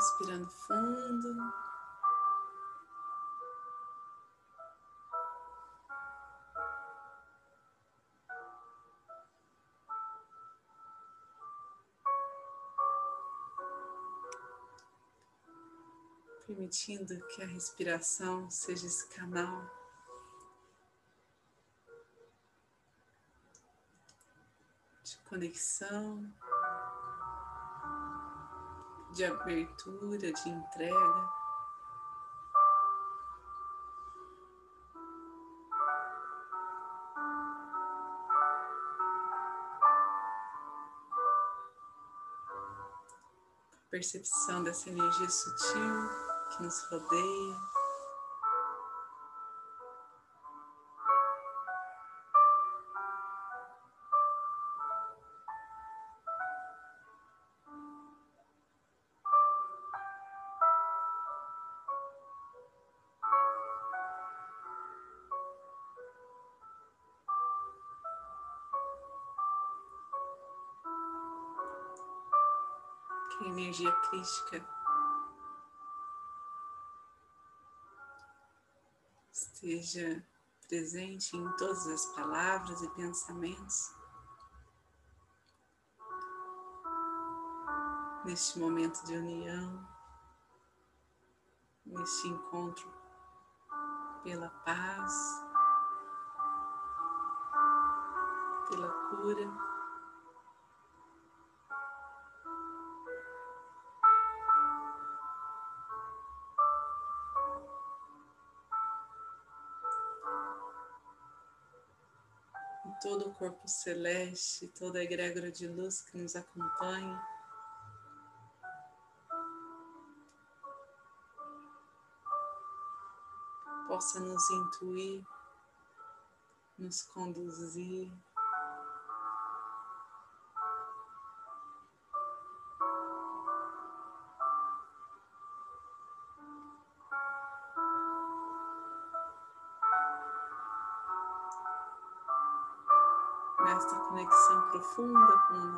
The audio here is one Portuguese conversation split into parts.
Respirando fundo. Permitindo que a respiração seja esse canal de conexão de abertura, de entrega. Percepção dessa energia sutil que nos rodeia. Crística esteja presente em todas as palavras e pensamentos. Neste momento de união, neste encontro pela paz, pela cura. Todo o corpo celeste, toda a egrégora de luz que nos acompanha. Possa nos intuir, nos conduzir.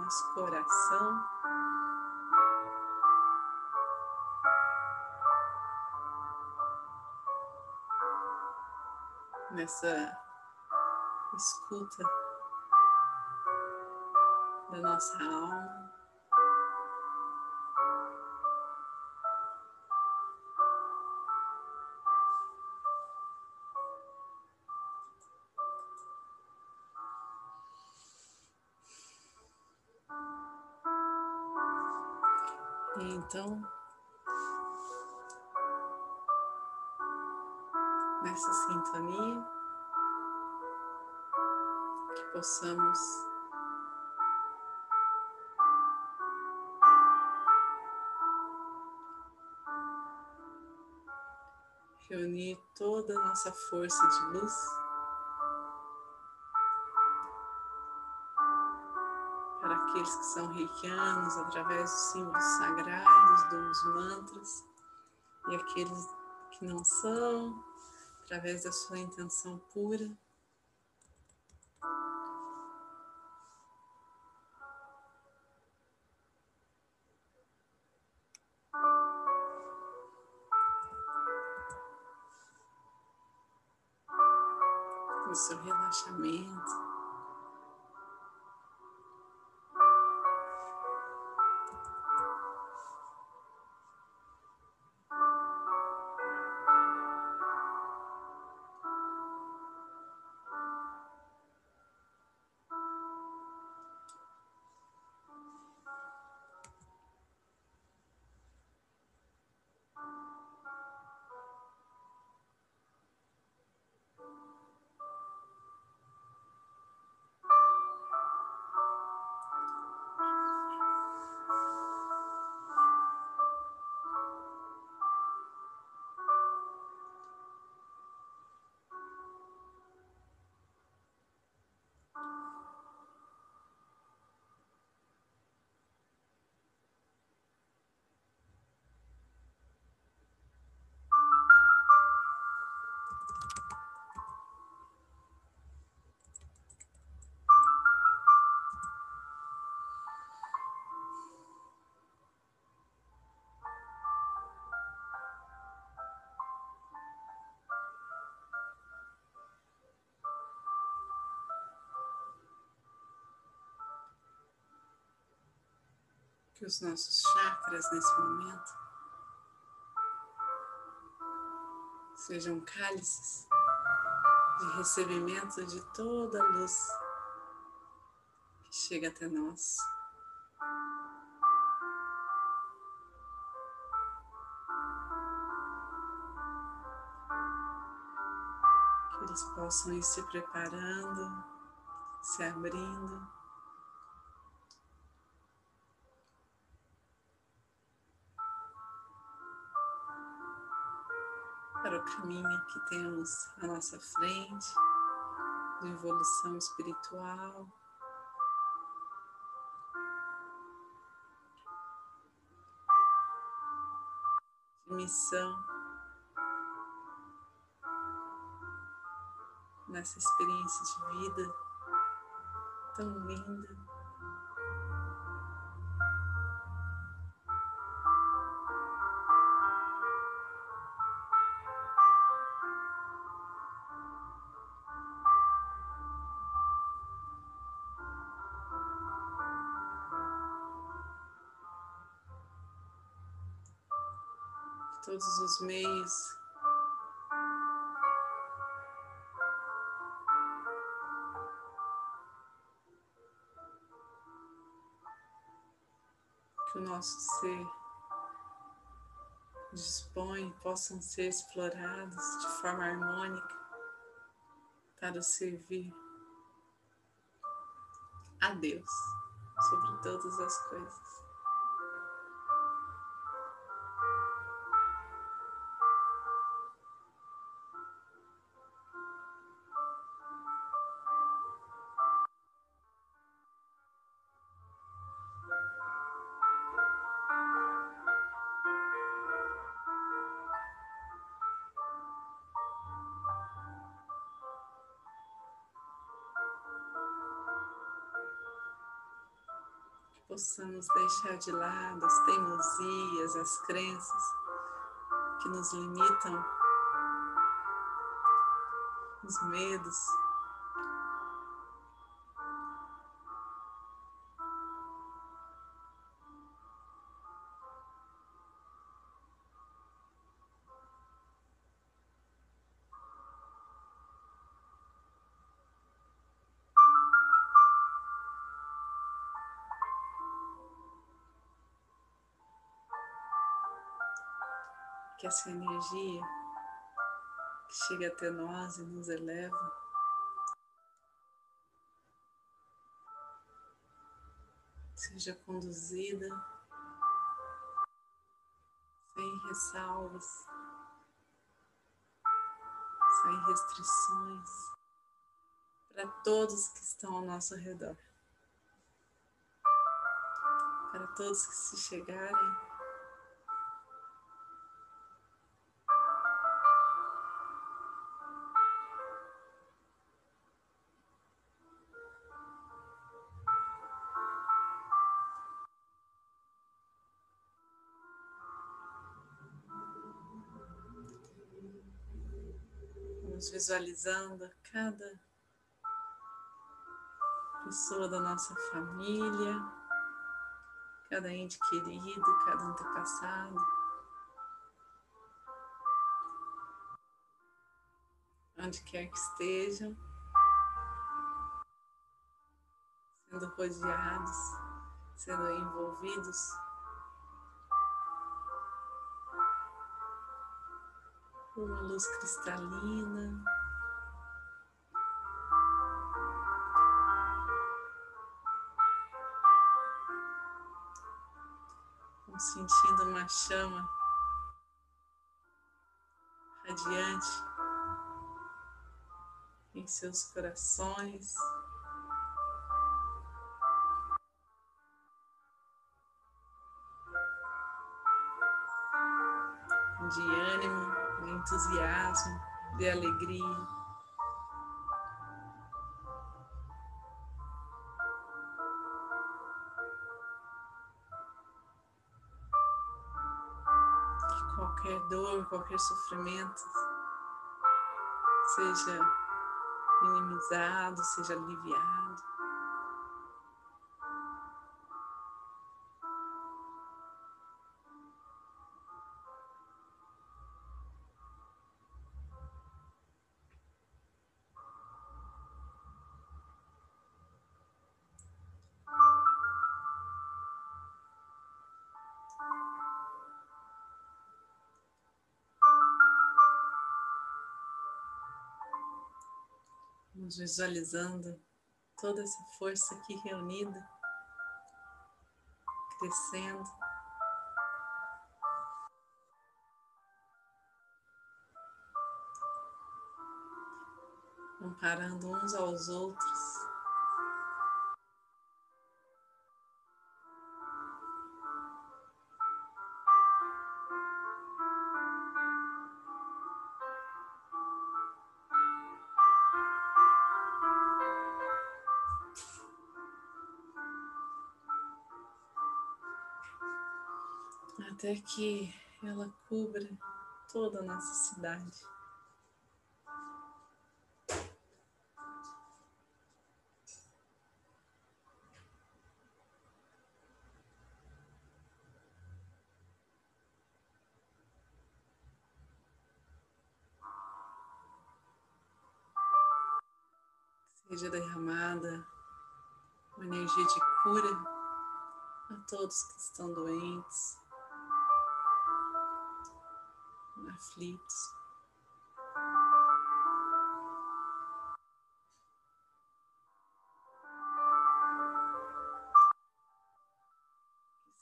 Nosso coração. Nessa escuta da nossa alma. Possamos reunir toda a nossa força de luz. aqueles que são reikianos através dos símbolos sagrados, dos mantras, e aqueles que não são, através da sua intenção pura. O seu relaxamento. Que os nossos chakras nesse momento sejam cálices de recebimento de toda a luz que chega até nós. Que eles possam ir se preparando, se abrindo. Para o caminho que temos à nossa frente, de evolução espiritual. Missão nessa experiência de vida tão linda. Todos os meios. Que o nosso ser dispõe possam ser explorados de forma harmônica para servir a Deus sobre todas as coisas. Possamos deixar de lado as teimosias, as crenças que nos limitam, os medos. Essa energia que chega até nós e nos eleva. Seja conduzida sem ressalvas, sem restrições para todos que estão ao nosso redor, para todos que se chegarem visualizando cada pessoa da nossa família, cada ente querido, cada antepassado. Onde quer que estejam, sendo rodeados, sendo envolvidos uma luz cristalina. Sentindo uma chama radiante em seus corações. De ânimo entusiasmo, de alegria. Que qualquer dor, qualquer sofrimento seja minimizado, seja aliviado. Vamos visualizando toda essa força aqui reunida, crescendo. Comparando uns aos outros. Até que ela cubra toda a nossa cidade. Seja derramada uma energia de cura a todos que estão doentes, aflitos.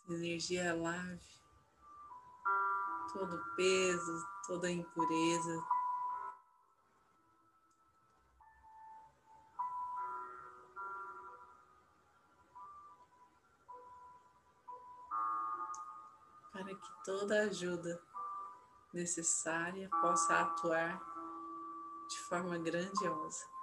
Energia lave todo peso, toda impureza. Para que toda ajuda necessária possa atuar de forma grandiosa.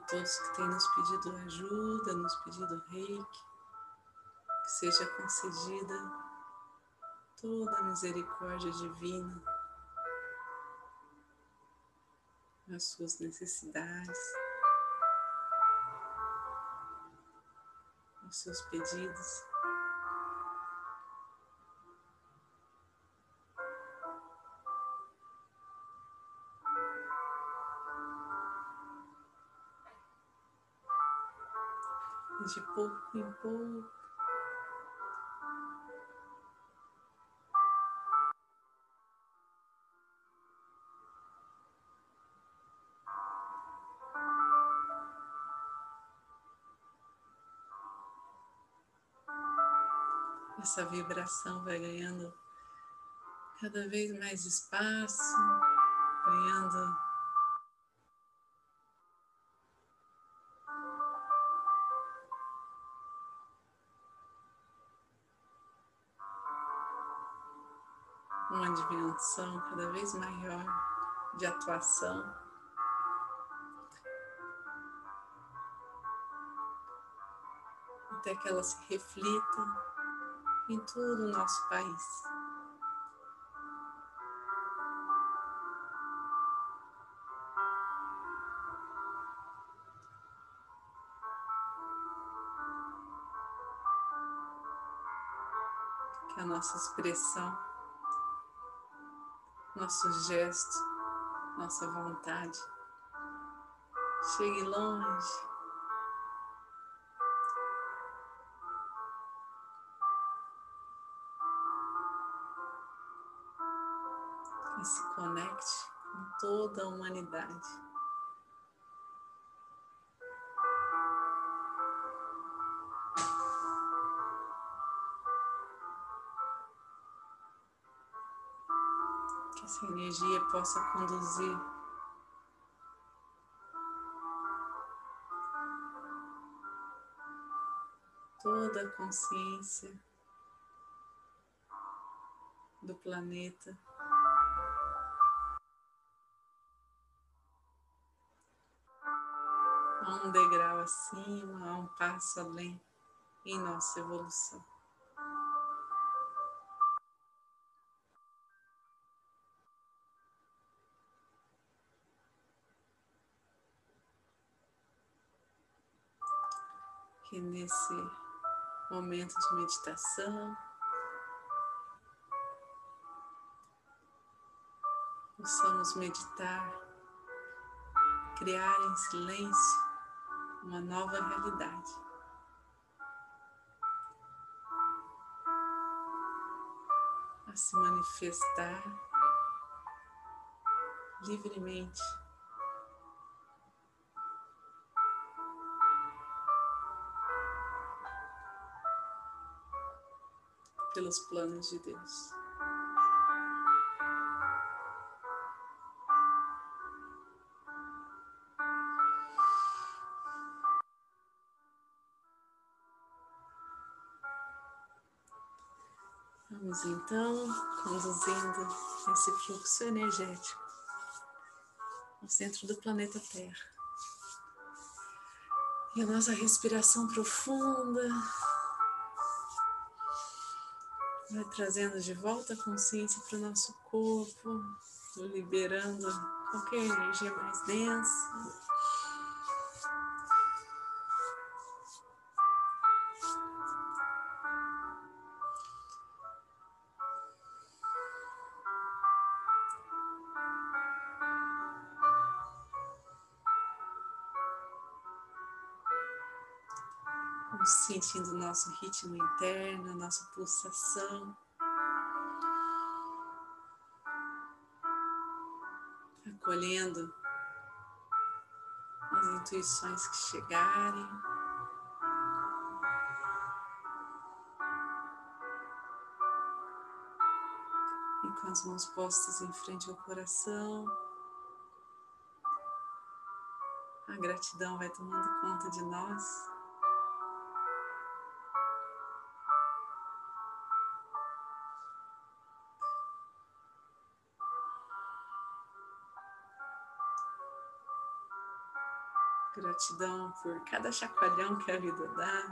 Todos que têm nos pedido ajuda, nos pedido reiki, que seja concedida toda a misericórdia divina nas suas necessidades, aos seus pedidos. De pouco em pouco. Essa vibração vai ganhando cada vez mais espaço, ganhando uma dimensão cada vez maior de atuação. Até que ela se reflita em todo o nosso país. Que a nossa expressão nosso gesto, nossa vontade. Chegue longe. E se conecte com toda a humanidade. essa energia possa conduzir toda a consciência do planeta. A um degrau acima, a um passo além em nossa evolução. Que nesse momento de meditação possamos meditar, criar em silêncio uma nova realidade. A se manifestar livremente. Pelos planos de Deus. Vamos então conduzindo esse fluxo energético ao centro do planeta Terra. E a nossa respiração profunda vai trazendo de volta a consciência para o nosso corpo, liberando qualquer energia mais densa. Nosso ritmo interno, a nossa pulsação. Acolhendo as intuições que chegarem. E com as mãos postas em frente ao coração. A gratidão vai tomando conta de nós. Gratidão por cada chacoalhão que a vida dá,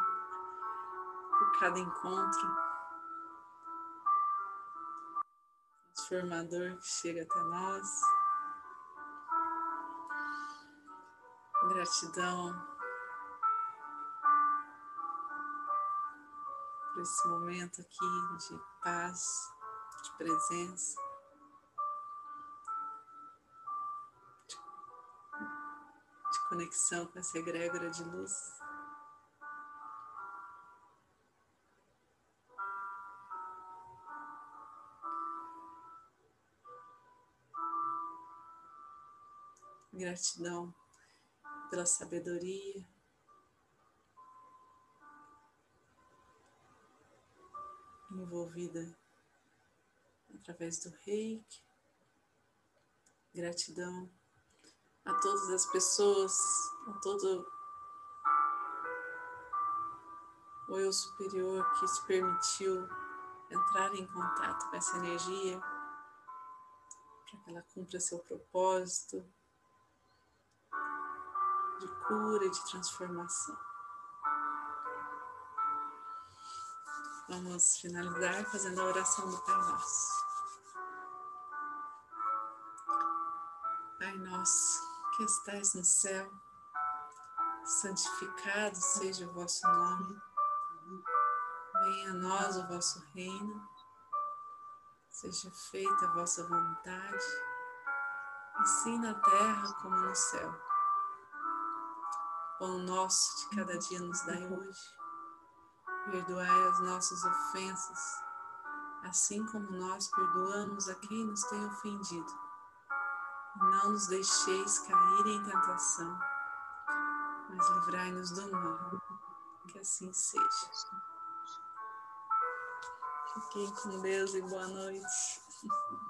por cada encontro transformador que chega até nós. Gratidão por esse momento aqui de paz, de presença. Conexão com essa egrégora de luz. Gratidão pela sabedoria. Envolvida através do reiki. Gratidão a todas as pessoas, a todo o eu superior que se permitiu entrar em contato com essa energia para que ela cumpra seu propósito de cura e de transformação. Vamos finalizar fazendo a oração do Pai Nosso. Pai Nosso que estais no céu, santificado seja o vosso nome. Venha a nós o vosso reino. Seja feita a vossa vontade, assim na terra como no céu. Pão nosso de cada dia nos dai hoje. Perdoai as nossas ofensas, assim como nós perdoamos a quem nos tem ofendido não nos deixeis cair em tentação, mas livrai-nos do mal. Que assim seja. Fiquem com Deus e boa noite.